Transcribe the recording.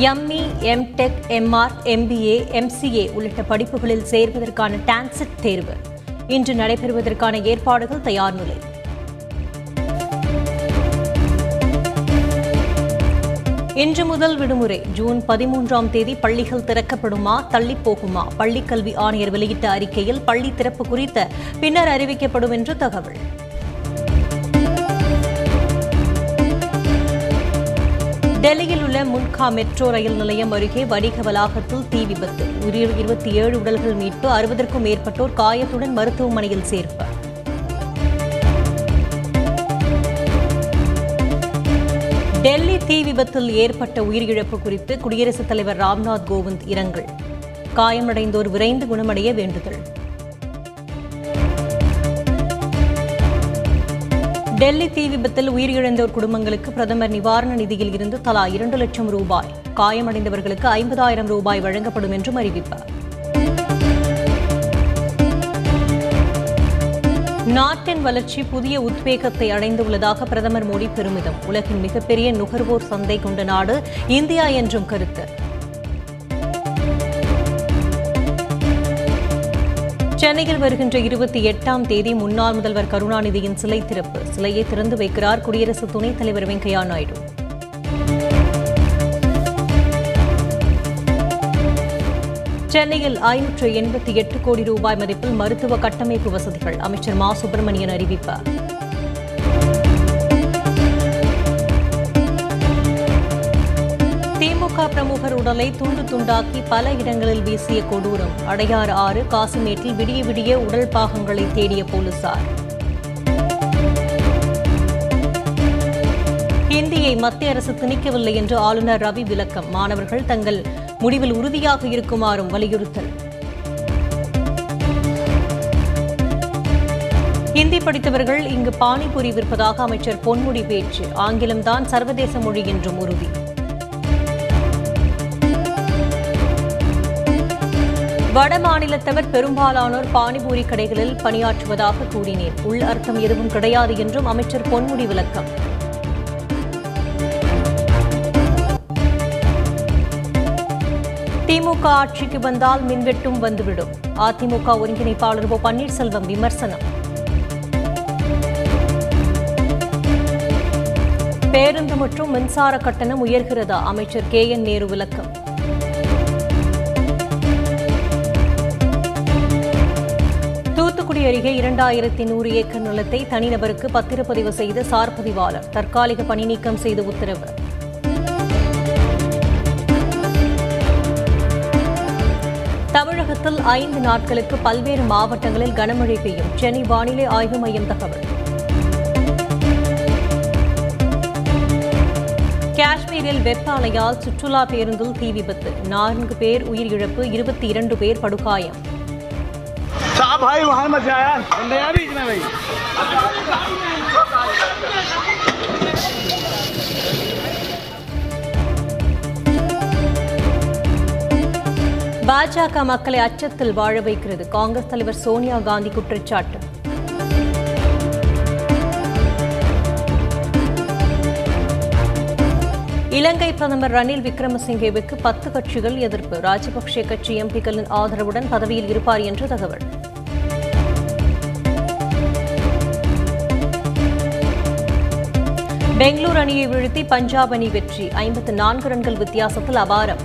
ME MTech MR MBA MCA உள்ளிட்ட படிப்புகளில் சேர்வதற்கான டான்செட் தேர்வு. இன்று நடைபெறுவதற்கான ஏற்பாடுகள் தயார் நிலை. இன்று முதல் விடுமுறை ஜூன் பதிமூன்றாம் தேதி பள்ளிகள் திறக்கப்படுமா தள்ளிப்போகுமா பள்ளிக்கல்வி ஆணையர் வெளியிட்ட அறிக்கையில் பள்ளி திறப்பு குறித்த பின்னர் அறிவிக்கப்படும் என்று தகவல். டெல்லியில் உள்ள முன்கா மெட்ரோ ரயில் நிலையம் அருகே வணிக வளாகத்தில் தீ விபத்து. உயிர் இருபத்தி ஏழு உடல்கள் மீட்பு அறுபதற்கும் மேற்பட்டோர் காயத்துடன் மருத்துவமனையில் சேர்ப்பு. டெல்லி தீ விபத்தில் ஏற்பட்ட உயிரிழப்பு குறித்து குடியரசுத் தலைவர் ராம்நாத் கோவிந்த் இரங்கல். காயமடைந்தோர் விரைந்து குணமடைய வேண்டுதல். டெல்லி தீ விபத்தில் உயிரிழந்தோர் குடும்பங்களுக்கு பிரதமர் நிவாரண நிதியில் இருந்து தலா இரண்டு லட்சம் ரூபாய். காயமடைந்தவர்களுக்கு ஐம்பதாயிரம் ரூபாய் வழங்கப்படும் என்றும் அறிவிப்பு. நாட்டின் வளர்ச்சி புதிய உத்வேகத்தை அடைந்துள்ளதாக பிரதமர் மோடி பெருமிதம். உலகின் மிகப்பெரிய நுகர்வோர் சந்தை கொண்ட நாடு இந்தியா என்றும் கருத்து. சென்னையில் வருகின்ற இருபத்தி எட்டாம் தேதி முன்னாள் முதல்வர் கருணாநிதியின் சிலை திறப்பு. சிலையை திறந்து வைக்கிறார் குடியரசு துணைத் தலைவர் வெங்கையா நாயுடு. சென்னையில் ஐநூற்று எண்பத்தி எட்டு கோடி ரூபாய் மதிப்பில் மருத்துவ கட்டமைப்பு வசதிகள் அமைச்சர் மா சுப்பிரமணியன் அறிவிப்பார் திமுக பிரமுகர் உடலை துண்டு துண்டாக்கி பல இடங்களில் வீசிய கொடூரம். அடையாறு ஆறு காசிமேட்டில் விடிய விடிய உடல் பாகங்களை தேடிய போலீசார். ஹிந்தியை மத்திய அரசு திணிக்கவில்லை என்று ஆளுநர் ரவி விளக்கம். மாணவர்கள் தங்கள் முடிவில் உறுதியாக இருக்குமாறும் வலியுறுத்தல். ஹிந்தி படித்தவர்கள் இங்கு பானிபூரி விற்பதாக அமைச்சர் பொன்முடி பேச்சு. ஆங்கிலம்தான் சர்வதேச மொழி என்றும் உறுதி. வட மாநிலத்தவர் பெரும்பாலானோர் பானிபூரி கடைகளில் பணியாற்றுவதாக கூறினேன் உள் அர்த்தம் எதுவும் கிடையாது என்றும் அமைச்சர் பொன்முடி விளக்கம். திமுக ஆட்சிக்கு வந்தால் மின்வெட்டும் வந்துவிடும். அதிமுக ஒருங்கிணைப்பாளர் ஓ பன்னீர்செல்வம் விமர்சனம். பேருந்து மற்றும் மின்சார கட்டணம் உயர்கிறதா? அமைச்சர் கே என் நேரு விளக்கம். புதுச்சேரியில் இரண்டாயிரத்தி நூறு ஏக்கர் நிலத்தை தனிநபருக்கு பத்திரப்பதிவு செய்த சார் பதிவாளர் தற்காலிக பணி நீக்கம் செய்து உத்தரவு. தமிழகத்தில் ஐந்து நாட்களுக்கு பல்வேறு மாவட்டங்களில் கனமழை பெய்யும். சென்னை வானிலை ஆய்வு மையம் தகவல். காஷ்மீரில் வெப்ப அலையால் சுற்றுலா பேருந்தில் தீ விபத்து. நான்கு பேர் உயிரிழப்பு இருபத்தி இரண்டு பேர் படுகாயம். साहब भाई वहाँ मत जा यार नया बीच में भाई பாஜக மக்களை அச்சத்தில் வாழ வைக்கிறது காங்கிரஸ் தலைவர் சோனியா காந்தி குற்றச்சாட்டு இலங்கை பிரதமர் ரணில் விக்ரமசிங்கேவுக்கு பத்து கட்சிகள் எதிர்ப்பு ராஜபக்சே கட்சி எம்பிக்களின் ஆதரவுடன் பதவியில் இருப்பார் என்று தகவல் பெங்களூர் அணியை வீழ்த்தி பஞ்சாப் அணி வெற்றி. ஐம்பத்து நான்கு ரன்கள் வித்தியாசத்தில் அபாரம்.